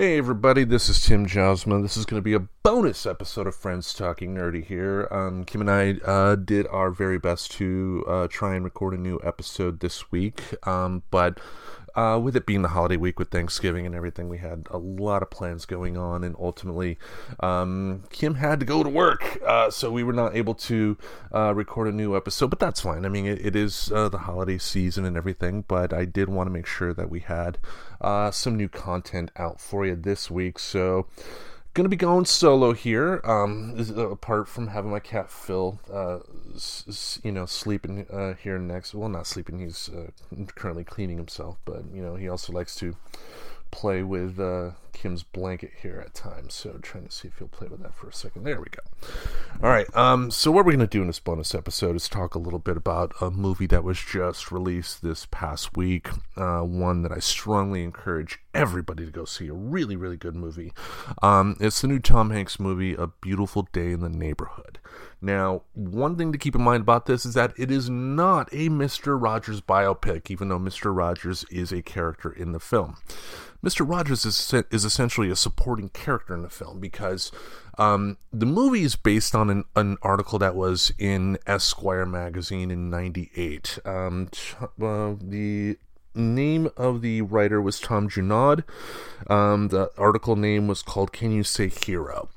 Hey everybody, this is Tim Josma. This is going to be a bonus episode of Friends Talking Nerdy here. Um, Kim and I uh, did our very best to uh, try and record a new episode this week, um, but uh, with it being the holiday week with Thanksgiving and everything, we had a lot of plans going on, and ultimately, um, Kim had to go to work, uh, so we were not able to uh, record a new episode. But that's fine. I mean, it, it is uh, the holiday season and everything, but I did want to make sure that we had uh, some new content out for you this week. So gonna be going solo here. Um, apart from having my cat Phil, uh, you know, sleeping uh, here next. Well, not sleeping. He's uh, currently cleaning himself, but you know, he also likes to play with uh, Kim's blanket here at times. So trying to see if he'll play with that for a second. There we go. All right. Um, so what we're going to do in this bonus episode is talk a little bit about a movie that was just released this past week. Uh, one that I strongly encourage everybody to go see. A really, really good movie. Um, it's the new Tom Hanks movie, A Beautiful Day in the Neighborhood. Now, one thing to keep in mind about this is that it is not a Mr. Rogers biopic, even though Mr. Rogers is a character in the film. Mr. Rogers is, is essentially a supporting character in the film because um, the movie is based on an, an, article that was in Esquire magazine in '98. Um, uh, the name of the writer was Tom Junod. Um, the article name was called "Can You Say Hero?"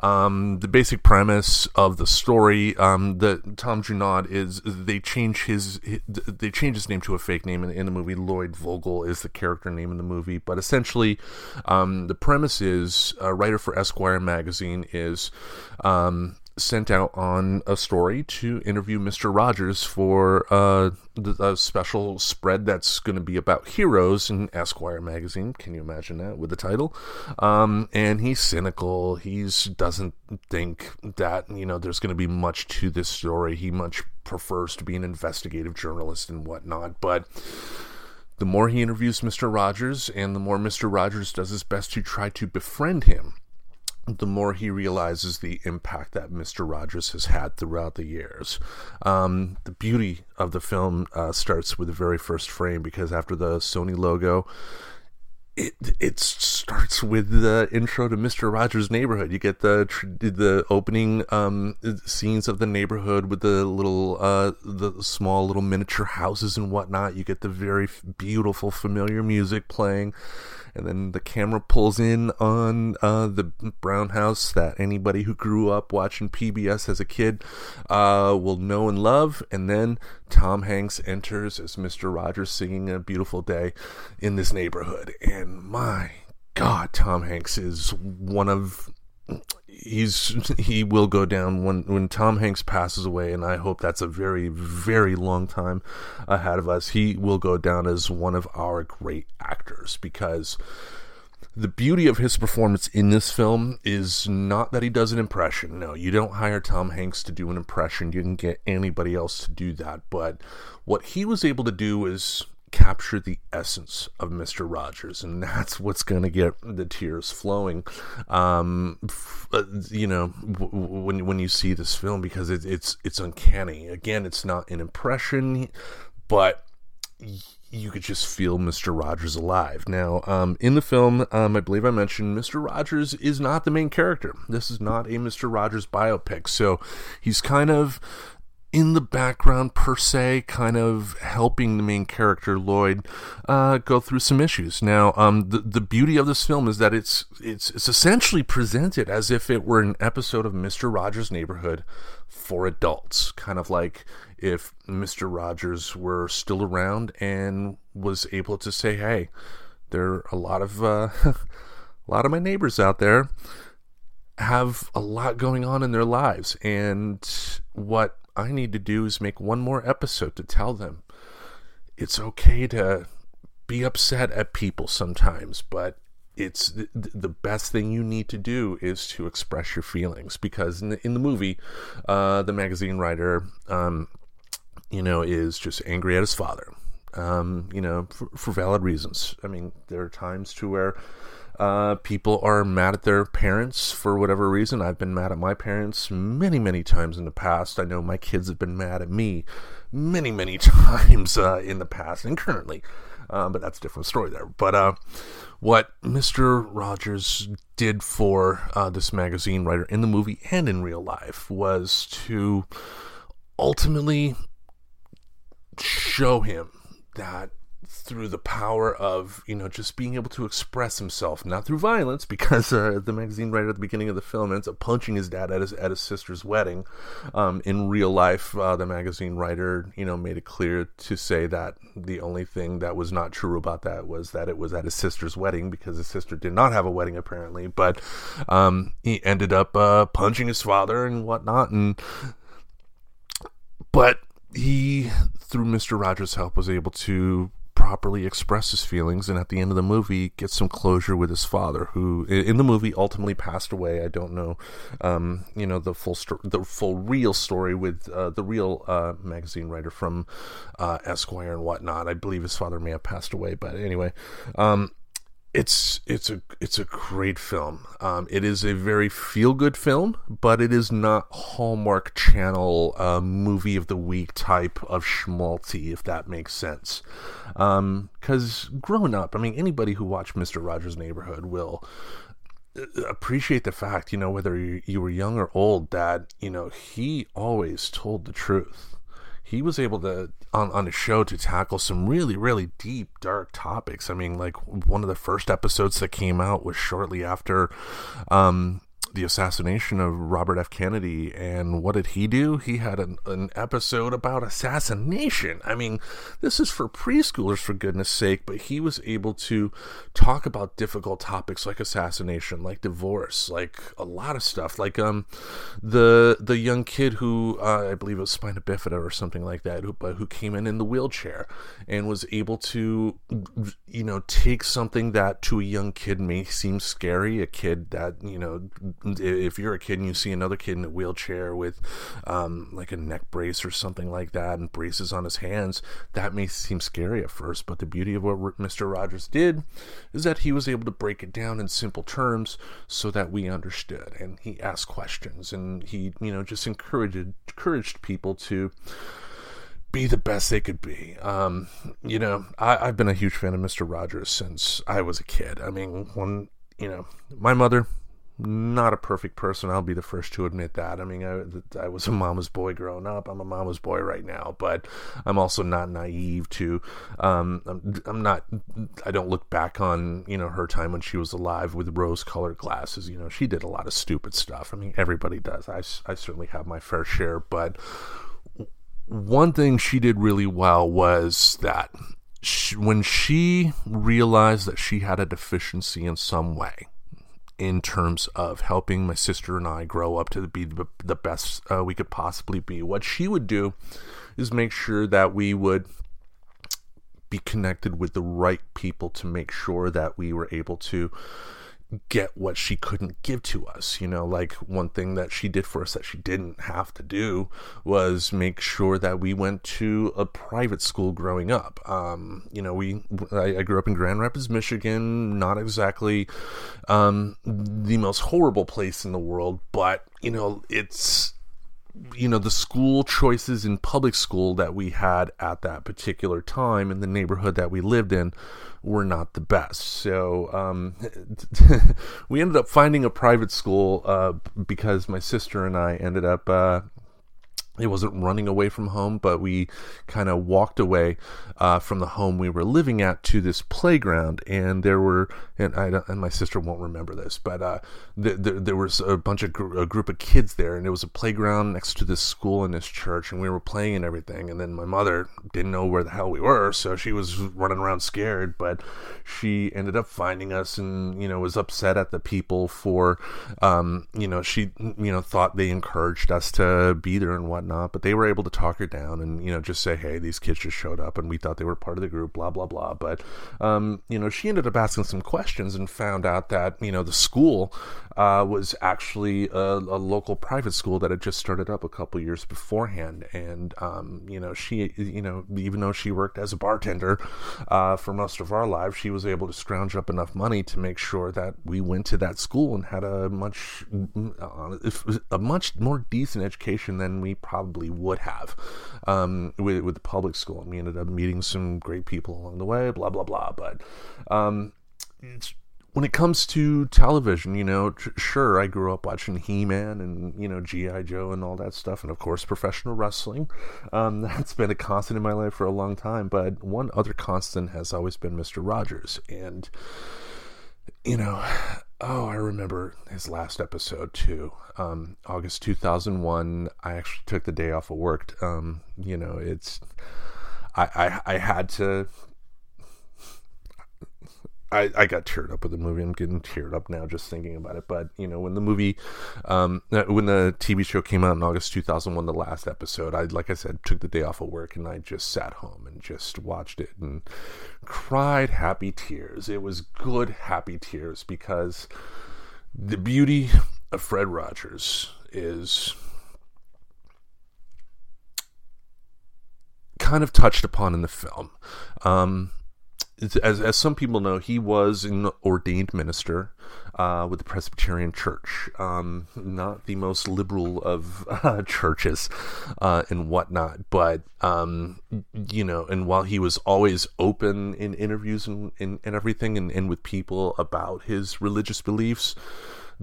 Um, the basic premise of the story, um, the Tom Junod is they change his, they change his name to a fake name in, in, the movie. Lloyd Vogel is the character name in the movie, but essentially, um, the premise is a writer for Esquire magazine is um, sent out on a story to interview Mr. Rogers for uh, a special spread that's going to be about heroes in Esquire magazine. Can you imagine that with the title? Um, and he's cynical. He's doesn't think that you know there's going to be much to this story. He much prefers to be an investigative journalist and whatnot, but. The more he interviews Mr. Rogers, and the more Mr. Rogers does his best to try to befriend him, the more he realizes the impact that Mr. Rogers has had throughout the years. Um, the beauty of the film uh, starts with the very first frame because after the Sony logo, it it starts with the intro to Mr. Rogers' neighborhood. You get the the opening um, scenes of the neighborhood with the little uh, the small little miniature houses and whatnot. You get the very beautiful familiar music playing and then the camera pulls in on uh, the brown house that anybody who grew up watching PBS as a kid uh, will know and love. And then Tom Hanks enters as Mr. Rogers singing A Beautiful Day in this neighborhood. And my God, Tom Hanks is one of he's he will go down when when Tom Hanks passes away, and I hope that's a very very long time ahead of us. He will go down as one of our great actors because the beauty of his performance in this film is not that he does an impression. No, you don't hire Tom Hanks to do an impression. You can get anybody else to do that. But what he was able to do is capture the essence of Mr. Rogers, and that's what's going to get the tears flowing. Um, uh, you know, when when you see this film, because it, it's it's uncanny. Again, it's not an impression, but you could just feel Mr. Rogers alive. Now, um, in the film, um, I believe I mentioned Mr. Rogers is not the main character. This is not a Mr. Rogers biopic, so he's kind of in the background per se, kind of helping the main character Lloyd uh, go through some issues. Now, um, the the beauty of this film is that it's it's it's essentially presented as if it were an episode of Mister Rogers' Neighborhood for adults, kind of like if Mister Rogers were still around and was able to say, "Hey, there are a lot of uh, a lot of my neighbors out there." have a lot going on in their lives and what I need to do is make one more episode to tell them it's okay to be upset at people sometimes, but it's the, the best thing you need to do is to express your feelings because in the, in the movie, uh, the magazine writer, um, you know, is just angry at his father. Um, you know, for, for valid reasons. I mean, there are times to where uh, people are mad at their parents for whatever reason. I've been mad at my parents many, many times in the past. I know my kids have been mad at me many, many times uh, in the past and currently. Uh, but that's a different story there. But uh, what Mr. Rogers did for uh, this magazine writer in the movie and in real life was to ultimately show him that through the power of you know just being able to express himself, not through violence, because uh, the magazine writer at the beginning of the film ends up punching his dad at his at his sister's wedding. Um, in real life, uh, the magazine writer you know made it clear to say that the only thing that was not true about that was that it was at his sister's wedding because his sister did not have a wedding apparently, but um, he ended up uh, punching his father and whatnot, and but he through Mr. Rogers' help was able to properly express his feelings and at the end of the movie get some closure with his father who in the movie ultimately passed away. I don't know um, you know the full sto- the full real story with uh, the real uh, magazine writer from uh, esquire and whatnot. I believe his father may have passed away but anyway um, it's it's a it's a great film. Um, it is a very feel good film, but it is not Hallmark Channel uh, movie of the week type of schmaltzy, if that makes sense. Because um, growing up, I mean, anybody who watched Mister Rogers' Neighborhood will uh, appreciate the fact, you know, whether you, you were young or old, that you know he always told the truth he was able to on on the show to tackle some really really deep dark topics. I mean, like one of the first episodes that came out was shortly after um, the assassination of Robert F. Kennedy. And what did he do? He had an, an episode about assassination. I mean, this is for preschoolers, for goodness sake, but he was able to talk about difficult topics like assassination, like divorce, like a lot of stuff. Like um, the the young kid who uh, I believe it was spina bifida or something like that, who, who came in in the wheelchair and was able to, you know, take something that to a young kid may seem scary, a kid that you know if you're a kid and you see another kid in a wheelchair with um, like a neck brace or something like that and braces on his hands, that may seem scary at first. But the beauty of what Mr. Rogers did is that he was able to break it down in simple terms so that we understood. And he asked questions and he, you know, just encouraged encouraged people to be the best they could be. Um, you know, I, have been a huge fan of Mr. Rogers since I was a kid. I mean, when, you know, my mother, not a perfect person. I'll be the first to admit that. I mean, I, I, was a mama's boy growing up. I'm a mama's boy right now, but I'm also not naive to. Um, I'm, I'm, not. I don't look back on you know her time when she was alive with rose-colored glasses. You know, she did a lot of stupid stuff. I mean, everybody does. I, I certainly have my fair share, but one thing she did really well was that when she realized that she had a deficiency in some way in terms of helping my sister and I grow up to be the best uh, we could possibly be. What she would do is make sure that we would be connected with the right people to make sure that we were able to get what she couldn't give to us. You know, like one thing that she did for us that she didn't have to do was make sure that we went to a private school growing up. Um, you know, we I, I, grew up in Grand Rapids, Michigan, not exactly um, the most horrible place in the world, but you know, it's you know the school choices in public school that we had at that particular time in the neighborhood that we lived in were not the best. So um, we ended up finding a private school uh, because my sister and I ended up uh, it wasn't running away from home, but we kind of walked away uh, from the home we were living at to this playground, and there were, and I and my sister won't remember this, but uh, th- th- there was a bunch of gr- a group of kids there, and it was a playground next to this school and this church, and we were playing and everything, and then my mother didn't know where the hell we were, so she was running around scared, but she ended up finding us, and you know was upset at the people for, um, you know, she you know thought they encouraged us to be there and whatnot, but they were able to talk her down and, you know, just say, hey, these kids just showed up and we thought they were part of the group, blah, blah, blah. But, um, you know, she ended up asking some questions and found out that, you know, the school uh, was actually a, a, local private school that had just started up a couple years beforehand. And, um, you know, she, you know, even though she worked as a bartender uh, for most of our lives, she was able to scrounge up enough money to make sure that we went to that school and had a much, a much more decent education than we probably would have um, with, with the public school. And we ended up meeting some great people along the way, blah, blah, blah. But, um, when it comes to television, you know, sure, I grew up watching He Man and, you know, G.I. Joe and all that stuff, and of course, professional wrestling. Um, that's been a constant in my life for a long time, but one other constant has always been Mr. Rogers. And, you know, oh, I remember his last episode too. Um, August 2001, I actually took the day off of work. Um, you know, it's, I, I, I had to I, I got teared up with the movie. I'm getting teared up now just thinking about it. But you know, when the movie, um, uh, when the TV show came out in August 2001, the last episode, I like I said, took the day off of work and I just sat home and just watched it and cried happy tears. It was good happy tears because the beauty of Fred Rogers is kind of touched upon in the film. Um, as, as some people know, he was an ordained minister uh, with the Presbyterian Church, um, not the most liberal of uh, churches uh, and whatnot. But um, you know, and while he was always open in interviews and, and, and everything, and, and with people about his religious beliefs,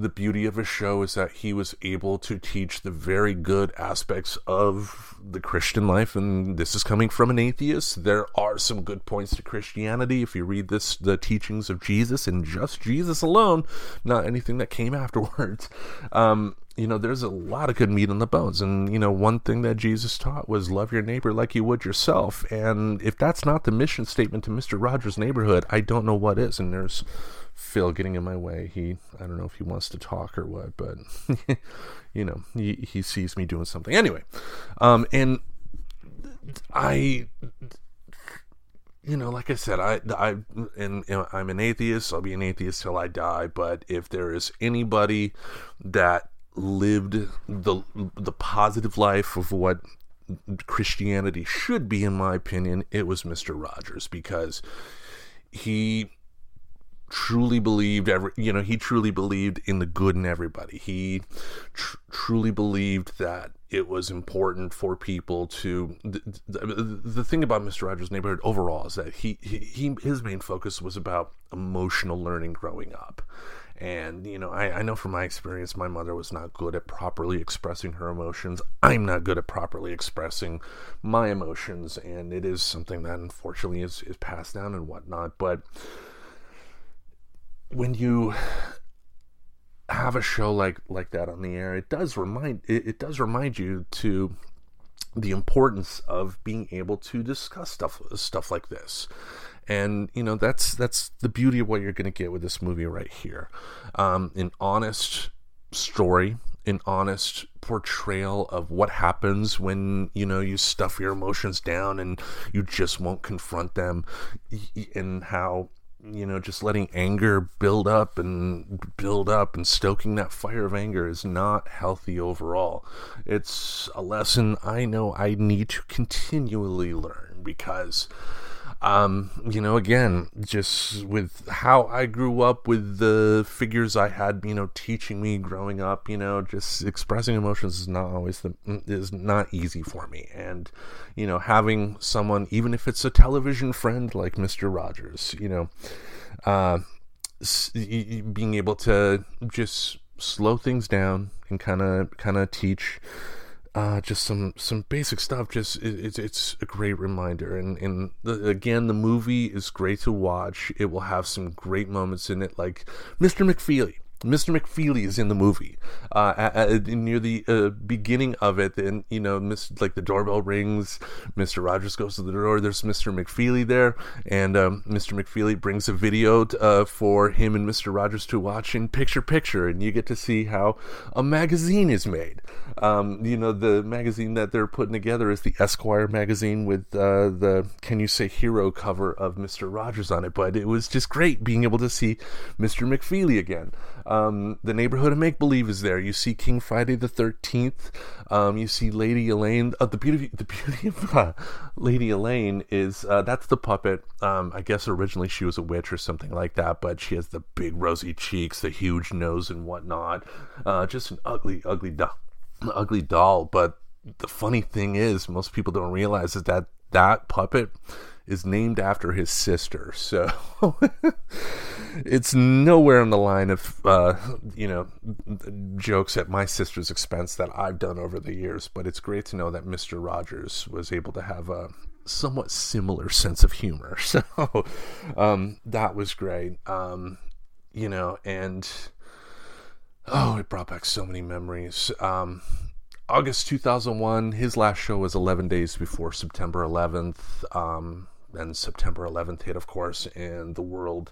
the beauty of his show is that he was able to teach the very good aspects of the Christian life, and this is coming from an atheist. There are some good points to Christianity if you read this, the teachings of Jesus and just Jesus alone, not anything that came afterwards. Um, you know, there's a lot of good meat on the bones. And, you know, one thing that Jesus taught was love your neighbor like you would yourself. And if that's not the mission statement to Mr. Rogers' neighborhood, I don't know what is. And there's Phil getting in my way. He, I don't know if he wants to talk or what, but you know, he, he sees me doing something anyway. Um, and I, you know, like I said, I, I, and, and I'm an atheist. I'll be an atheist till I die. But if there is anybody that lived the the positive life of what Christianity should be, in my opinion, it was Mister Rogers because he truly believed every you know he truly believed in the good in everybody. He tr- truly believed that it was important for people to the, the, the, thing about mr rogers neighborhood overall is that he, he his main focus was about emotional learning growing up and you know I, I know from my experience my mother was not good at properly expressing her emotions. I'm not good at properly expressing my emotions. And it is something that unfortunately is, is passed down and whatnot. But when you have a show like like that on the air, it does remind it, it does remind you to the importance of being able to discuss stuff stuff like this and you know that's that's the beauty of what you're going to get with this movie right here. Um, an honest story an honest portrayal of what happens when you know you stuff your emotions down and you just won't confront them and how you know just letting anger build up and build up and stoking that fire of anger is not healthy overall. It's a lesson i know i need to continually learn because um, you know, again, just with how I grew up with the figures I had, you know, teaching me growing up, you know, just expressing emotions is not always the is not easy for me. And, you know, having someone, even if it's a television friend like Mr. Rogers, you know, uh, being able to just slow things down and kind of kind of teach uh, just some some basic stuff. Just it, it's it's a great reminder, and and the, again, the movie is great to watch. It will have some great moments in it, like Mr. McFeely. Mr. McFeely is in the movie uh, at, at, near the uh, beginning of it, and you know, miss, like the doorbell rings. Mr. Rogers goes to the door. There's Mr. McFeely there, and um, Mr. McFeely brings a video t- uh, for him and Mr. Rogers to watch in picture picture, and you get to see how a magazine is made. Um, you know, the magazine that they're putting together is the Esquire magazine with uh, the Can You Say Hero cover of Mr. Rogers on it. But it was just great being able to see Mr. McFeely again. Um, the neighborhood of make believe is there. You see King Friday the Thirteenth. Um, you see Lady Elaine. Uh, the beauty, the beauty of uh, Lady Elaine is uh, that's the puppet. Um, I guess originally she was a witch or something like that, but she has the big rosy cheeks, the huge nose, and whatnot. Uh, just an ugly, ugly doll. Ugly doll. But the funny thing is, most people don't realize is that that puppet is named after his sister. So it's nowhere in the line of, uh, you know, jokes at my sister's expense that I've done over the years. But it's great to know that Mr. Rogers was able to have a somewhat similar sense of humor. So um, that was great. Um, you know, and oh, it brought back so many memories. Um, August 2001, his last show was 11 days before September 11th. Um, and September 11th hit, of course, and the world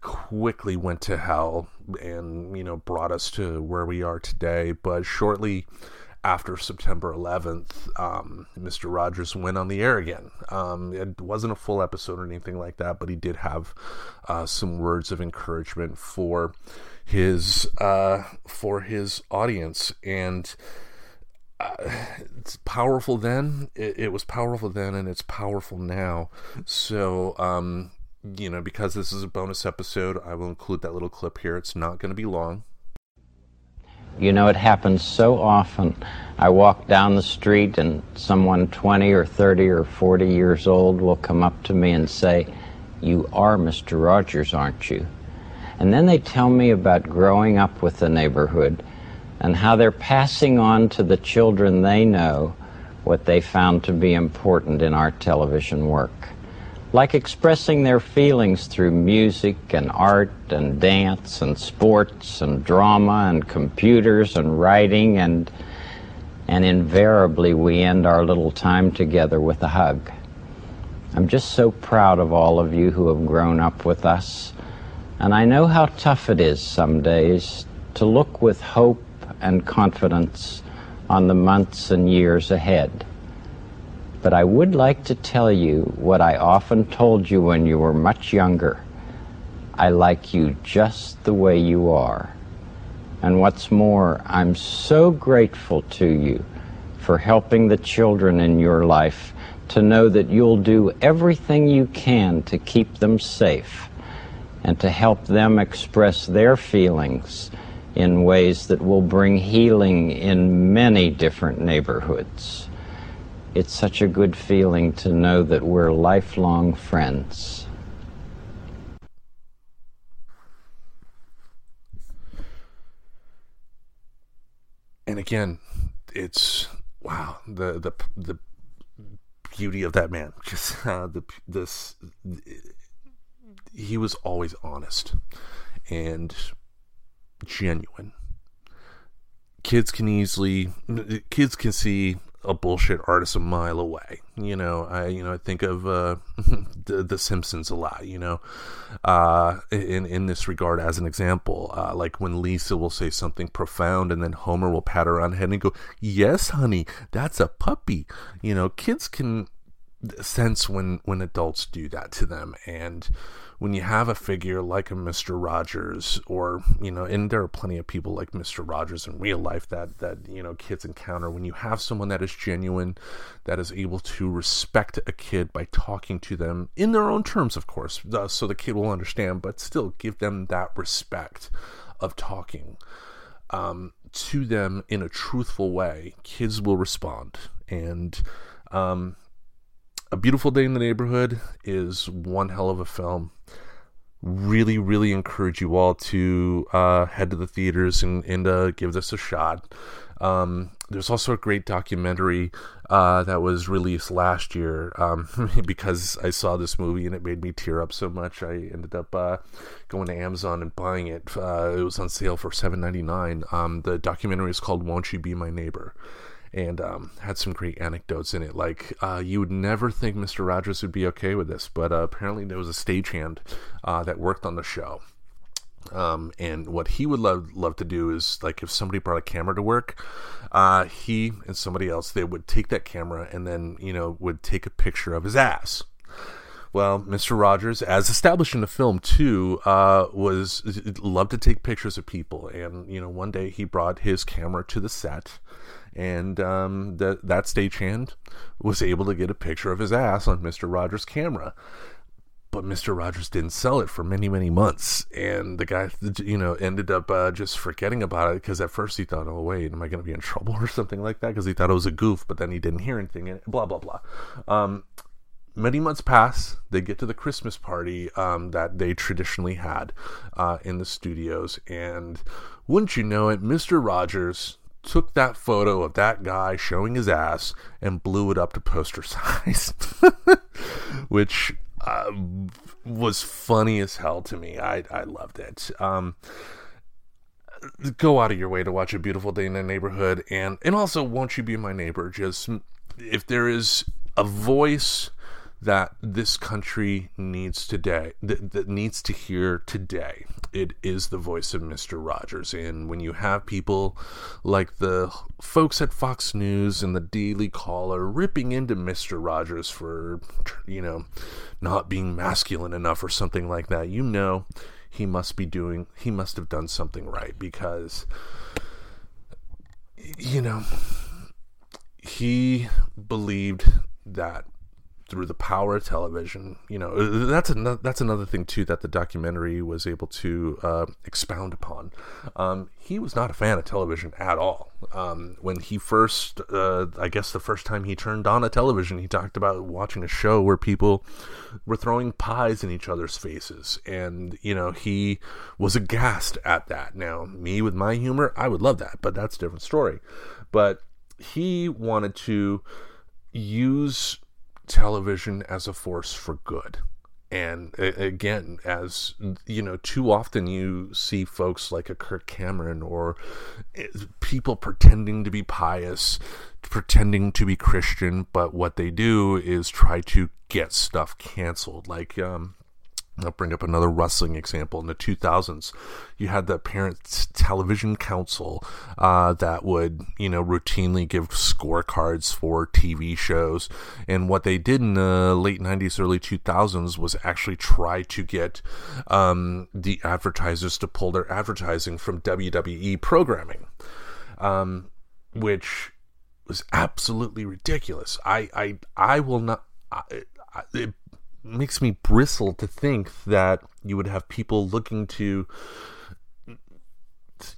quickly went to hell and, you know, brought us to where we are today. But shortly after September 11th, um, Mr. Rogers went on the air again. Um, it wasn't a full episode or anything like that, but he did have uh, some words of encouragement for his uh, for his audience and it's powerful then. It, it, was powerful then, and it's powerful now. So, um, you know, because this is a bonus episode, I will include that little clip here. It's not going to be long. You know, it happens so often. I walk down the street, and someone 20 or 30 or 40 years old will come up to me and say, You are Mr. Rogers, aren't you? And then they tell me about growing up with the neighborhood and how they're passing on to the children they know what they found to be important in our television work. Like expressing their feelings through music and art and dance and sports and drama and computers and writing and and invariably we end our little time together with a hug. I'm just so proud of all of you who have grown up with us. And I know how tough it is some days to look with hope and confidence on the months and years ahead. But I would like to tell you what I often told you when you were much younger. I like you just the way you are. And what's more, I'm so grateful to you for helping the children in your life to know that you'll do everything you can to keep them safe and to help them express their feelings in ways that will bring healing in many different neighborhoods. It's such a good feeling to know that we're lifelong friends. And again, it's wow the the the beauty of that man. Just uh, the this he was always honest, and genuine. Kids can easily, kids can see a bullshit artist a mile away. You know, I you know I think of uh, the, the Simpsons a lot. You know, uh, in in this regard as an example, uh, like when Lisa will say something profound, and then Homer will pat her on head and go, "Yes, honey, that's a puppy." You know, kids can sense when when adults do that to them, and when you have a figure like a Mr. Rogers, or you know, and there are plenty of people like Mr. Rogers in real life that that you know kids encounter. When you have someone that is genuine, that is able to respect a kid by talking to them in their own terms, of course, uh, so the kid will understand, but still give them that respect of talking um, to them in a truthful way. Kids will respond, and um, a Beautiful Day in the Neighborhood is one hell of a film. Really, really encourage you all to uh, head to the theaters and, and uh, give this a shot. Um, there's also a great documentary uh, that was released last year um, because I saw this movie and it made me tear up so much. I ended up uh, going to Amazon and buying it. Uh, it was on sale for $7.99. Um, the documentary is called "Won't You Be My Neighbor." And um, had some great anecdotes in it. Like uh, you would never think Mr. Rogers would be okay with this, but uh, apparently there was a stagehand uh, that worked on the show. Um, and what he would love love to do is like if somebody brought a camera to work, uh, he and somebody else they would take that camera and then you know would take a picture of his ass. Well, Mr. Rogers, as established in the film too, uh, was loved to take pictures of people, and you know one day he brought his camera to the set and um, that that stagehand was able to get a picture of his ass on Mister Rogers' camera. But Mr. Rogers didn't sell it for many, many months, and the guy, you know, ended up uh, just forgetting about it because at first he thought, "Oh wait, am I going to be in trouble or something like that?" Because he thought it was a goof, but then he didn't hear anything, and blah blah blah. Um, many months pass. They get to the Christmas party um, that they traditionally had uh, in the studios, and wouldn't you know it, Mr. Rogers took that photo of that guy showing his ass and blew it up to poster size, which uh, was funny as hell to me. I I loved it. Um, go out of your way to watch a beautiful day in the neighborhood, and and also won't you be my neighbor? Just if there is a voice that this country needs today that, that needs to hear today it is the voice of Mr. Rogers and when you have people like the folks at Fox News and the Daily Caller ripping into Mr. Rogers for you know not being masculine enough or something like that you know he must be doing he must have done something right because you know he believed that through the power of television. You know, that's another that's another thing too that the documentary was able to uh, expound upon. Um, he was not a fan of television at all. Um, when he first, uh, I guess, the first time he turned on a television, he talked about watching a show where people were throwing pies in each other's faces, and you know, he was aghast at that. Now, me with my humor, I would love that, but that's a different story. But he wanted to use television as a force for good. And again, as you know, too often you see folks like a Kirk Cameron or eh, people pretending to be pious, pretending to be Christian, but what they do is try to get stuff canceled. Like um, I'll bring up another wrestling example. In the 2000s, you had the Parents Television Council uh, that would, you know, routinely give scorecards for TV shows. And what they did in the late 90s, early 2000s was actually try to get um, the advertisers to pull their advertising from WWE programming, um, which was absolutely ridiculous. I, I, I will not. I, it makes me bristle to think that you would have people looking to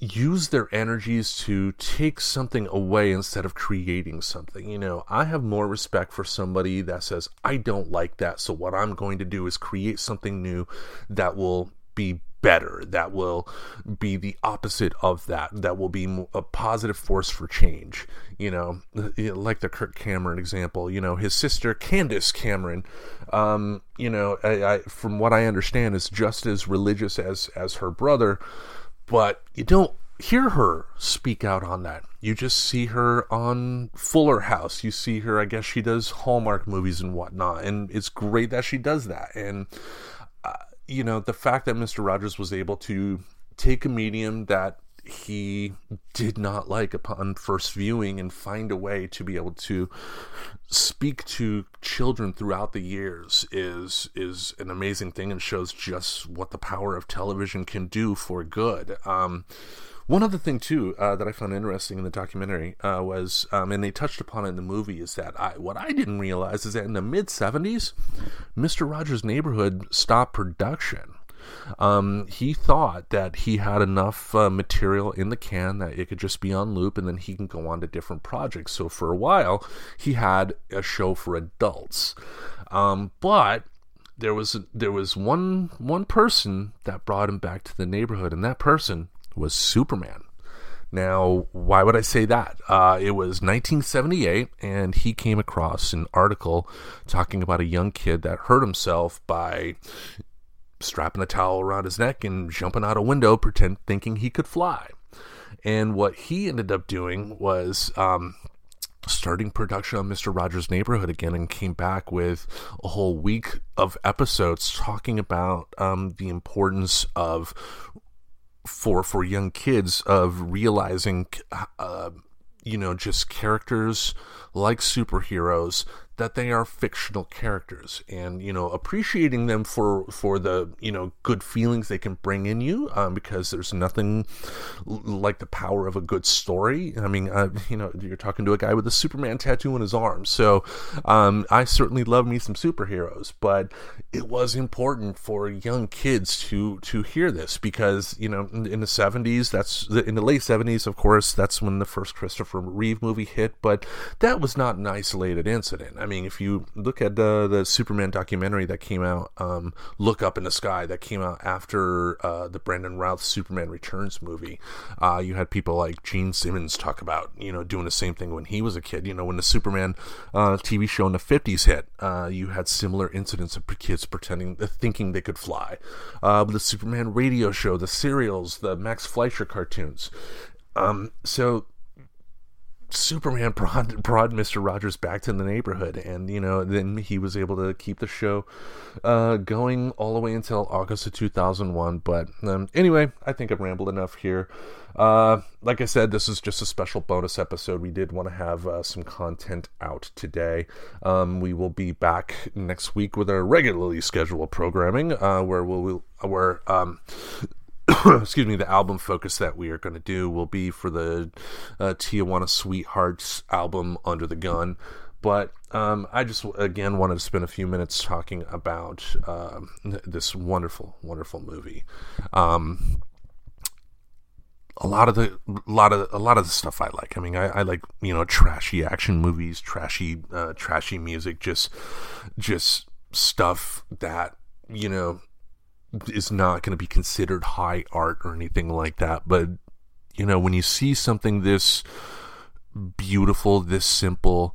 use their energies to take something away instead of creating something. You know, I have more respect for somebody that says, I don't like that, so what I'm going to do is create something new that will be better, that will be the opposite of that, that will be a positive force for change. You know, like the Kirk Cameron example, you know, his sister Candace Cameron, um, you know, I, I, from what I understand, is just as religious as, as her brother, but you don't hear her speak out on that. You just see her on Fuller House. You see her, I guess she does Hallmark movies and whatnot. And it's great that she does that. And, you know, the fact that Mr. Rogers was able to take a medium that he did not like upon first viewing and find a way to be able to speak to children throughout the years is is an amazing thing and shows just what the power of television can do for good. Um, one other thing too uh, that I found interesting in the documentary uh, was, um, and they touched upon it in the movie, is that I, what I didn't realize is that in the mid '70s, Mister Rogers' Neighborhood stopped production. Um, he thought that he had enough uh, material in the can that it could just be on loop and then he can go on to different projects. So for a while, he had a show for adults. Um, but there was there was one one person that brought him back to the neighborhood, and that person was Superman. Now, why would I say that? Uh, it was 1978, and he came across an article talking about a young kid that hurt himself by strapping a towel around his neck and jumping out a window, pretend thinking he could fly. And what he ended up doing was um, starting production on Mr. Rogers' Neighborhood again and came back with a whole week of episodes talking about um, the importance of for for young kids of realizing uh, you know just characters like superheroes that they are fictional characters. And you know appreciating them for for the you know good feelings they can bring in you um, because there's nothing like the power of a good story. I mean uh, you know you're talking to a guy with a superman tattoo on his arm. So um, i certainly love me some superheroes but it was important for young kids to to hear this because you know in, in the 70s that's in the late 70s of course that's when the first christopher reeve movie hit but that was not an isolated incident I mean, if you look at the the Superman documentary that came out, um, "Look Up in the Sky," that came out after uh, the Brandon Routh Superman Returns movie, uh, you had people like Gene Simmons talk about you know doing the same thing when he was a kid. You know, when the Superman uh, TV show in the '50s hit, uh, you had similar incidents of kids pretending, uh, thinking they could fly. Uh, the Superman radio show, the serials, the Max Fleischer cartoons. Um, so Superman brought, brought Mr. Rogers back to the neighborhood, and you know, then he was able to keep the show uh, going all the way until August of 2001. But um, anyway, I think I've rambled enough here. Uh, like I said, this is just a special bonus episode. We did want to have uh, some content out today. Um, we will be back next week with our regularly scheduled programming, uh, where we'll, where um, excuse me, the album focus that we are going to do will be for the uh, Tijuana Sweethearts album Under the Gun. But um, I just again wanted to spend a few minutes talking about uh, this wonderful, wonderful movie. Um, a lot of the a lot of a lot of the stuff I like. I mean, I, I like you know trashy action movies, trashy uh, trashy music, just just stuff that you know is not going to be considered high art or anything like that. But, you know, when you see something this beautiful, this simple,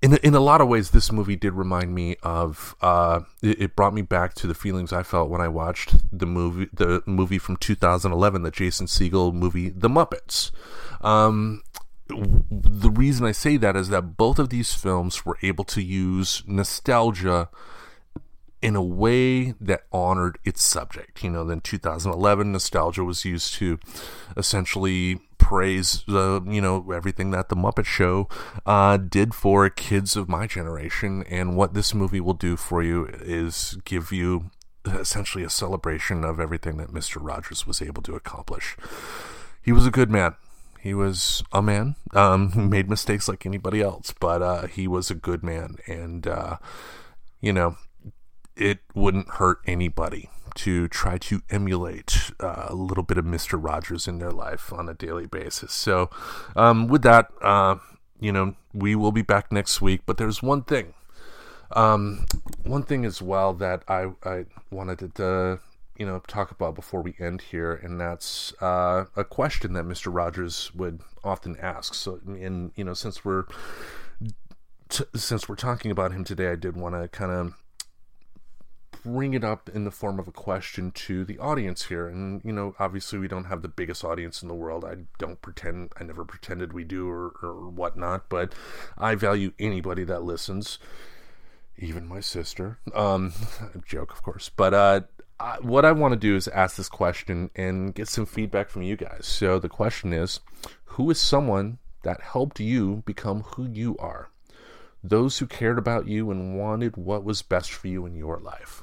in in a lot of ways, this movie did remind me of. Uh, it, it, brought me back to the feelings I felt when I watched the movie, the movie from 2011, the Jason Segel movie, The Muppets. Um, the reason I say that is that both of these films were able to use nostalgia in a way that honored its subject. You know, then 2011 nostalgia was used to essentially praise the you know everything that the Muppet Show uh, did for kids of my generation, and what this movie will do for you is give you essentially a celebration of everything that Mister Rogers was able to accomplish. He was a good man. He was a man um, who made mistakes like anybody else, but uh, he was a good man, and uh, you know it wouldn't hurt anybody to try to emulate uh, a little bit of Mr. Rogers in their life on a daily basis. So, um, with that, uh, you know, we will be back next week. But there's one thing, um, one thing as well that I, I wanted to, you know, talk about before we end here, and that's uh, a question that Mr. Rogers would often ask. So, and you know, since we're t- since we're talking about him today, I did want to kind of bring it up in the form of a question to the audience here. And, you know, obviously we don't have the biggest audience in the world. I don't pretend, I never pretended we do or, or whatnot, but I value anybody that listens, even my sister. Um, joke, of course. But, uh, I, what I want to do is ask this question and get some feedback from you guys. So the question is Who is someone that helped you become who you are? those who cared about you and wanted what was best for you in your life.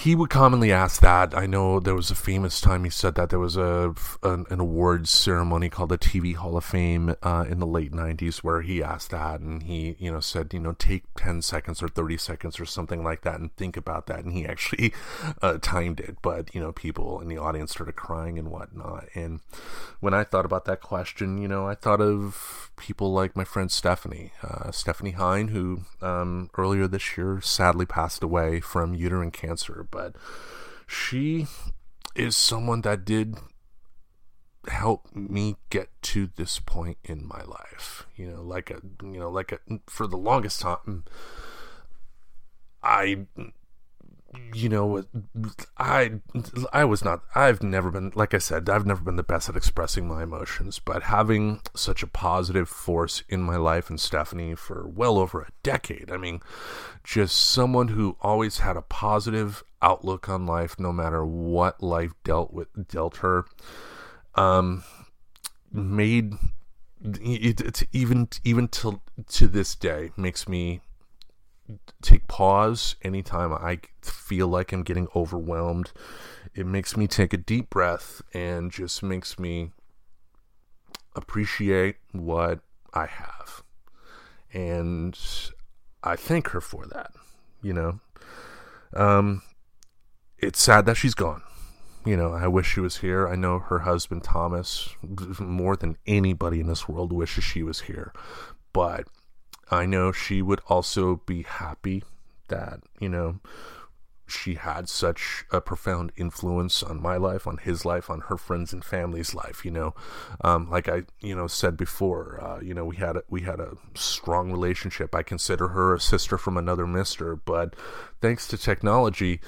He would commonly ask that. I know there was a famous time he said that there was a an, an awards ceremony called the TV Hall of Fame uh, in the late '90s where he asked that, and he you know said you know take 10 seconds or 30 seconds or something like that and think about that, and he actually uh, timed it. But you know people in the audience started crying and whatnot. And when I thought about that question, you know I thought of people like my friend Stephanie, uh, Stephanie Hine, who um, earlier this year sadly passed away from uterine cancer. But she is someone that did help me get to this point in my life. You know, like a, you know, like a, for the longest time, I you know, I I was not. I've never been, like I said, I've never been the best at expressing my emotions. But having such a positive force in my life and Stephanie for well over a decade, I mean, just someone who always had a positive outlook on life, no matter what life dealt with dealt her, um, made it, it's even even to to this day makes me take pause anytime I feel like I'm getting overwhelmed. It makes me take a deep breath and just makes me appreciate what I have. And I thank her for that, you know. Um, it's sad that she's gone. You know, I wish she was here. I know her husband Thomas, more than anybody in this world, wishes she was here. But I know she would also be happy that, you know, she had such a profound influence on my life, on his life, on her friends and family's life. You know, um, like I, you know, said before, uh, you know, we had a, we had a strong relationship. I consider her a sister from another mister, but thanks to technology,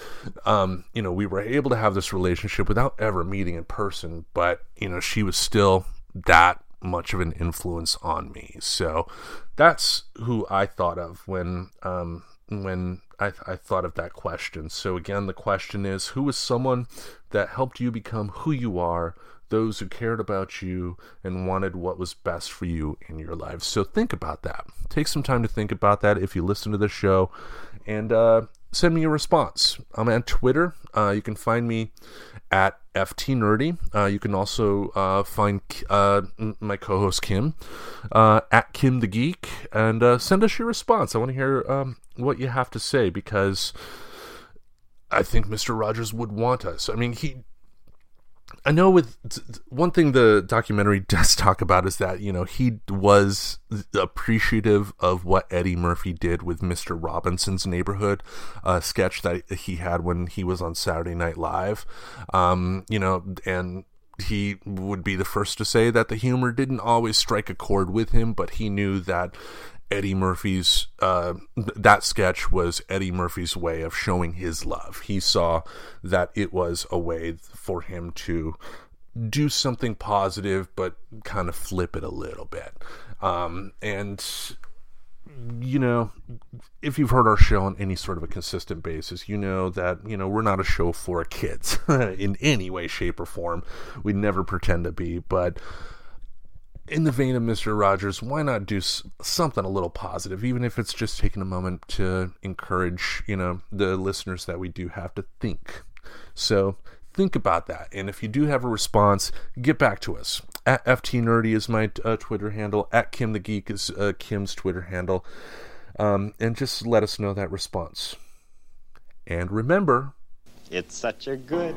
um, you know, we were able to have this relationship without ever meeting in person. But you know, she was still that much of an influence on me. So that's who I thought of when um, when I, I thought of that question. So again, the question is, who is someone that helped you become who you are? Those who cared about you and wanted what was best for you in your life. So think about that. Take some time to think about that if you listen to the show, and uh, send me a response. I'm on Twitter. Uh, you can find me at FT Nerdy. Uh, you can also uh, find uh, my co host Kim uh, at Kim the Geek and uh, send us your response. I want to hear um, what you have to say because I think Mr. Rogers would want us. I mean, he I know with one thing the documentary does talk about is that you know he was appreciative of what Eddie Murphy did with Mr. Robinson's Neighborhood, a sketch that he had when he was on Saturday Night Live. Um, you know, and he would be the first to say that the humor didn't always strike a chord with him, but he knew that Eddie Murphy's uh, that sketch was Eddie Murphy's way of showing his love. He saw that it was a way for him to do something positive, but kind of flip it a little bit. Um, and you know, if you've heard our show on any sort of a consistent basis, you know that, you know, we're not a show for kids in any way, shape, or form. We never pretend to be, but in the vein of Mr. Rogers, why not do something a little positive, even if it's just taking a moment to encourage, you know, the listeners that we do have to think. So think about that. And if you do have a response, get back to us. At FT Nerdy is my uh, Twitter handle. At Kim the Geek is uh, Kim's Twitter handle. Um, and just let us know that response. And remember, it's such a good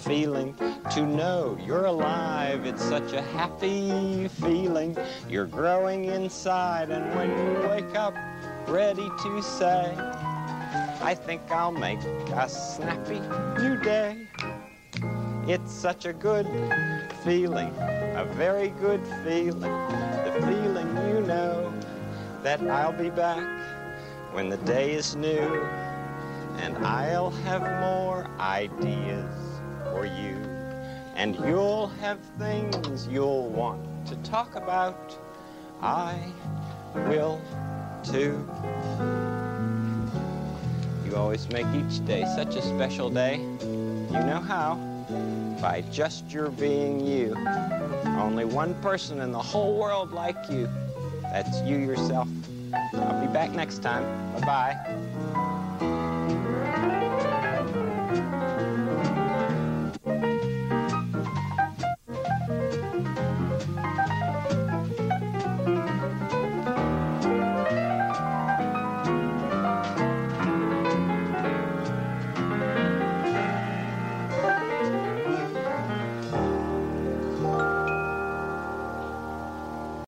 feeling to know you're alive. It's such a happy feeling. You're growing inside, and when you wake up, ready to say, I think I'll make a snappy new day. It's such a good feeling, a very good feeling. The feeling you know that I'll be back when the day is new, and I'll have more ideas for you, and you'll have things you'll want to talk about. I will too. You always make each day such a special day. You know how? By just your being you. Only one person in the whole world like you. That's you yourself. I'll be back next time. Bye bye.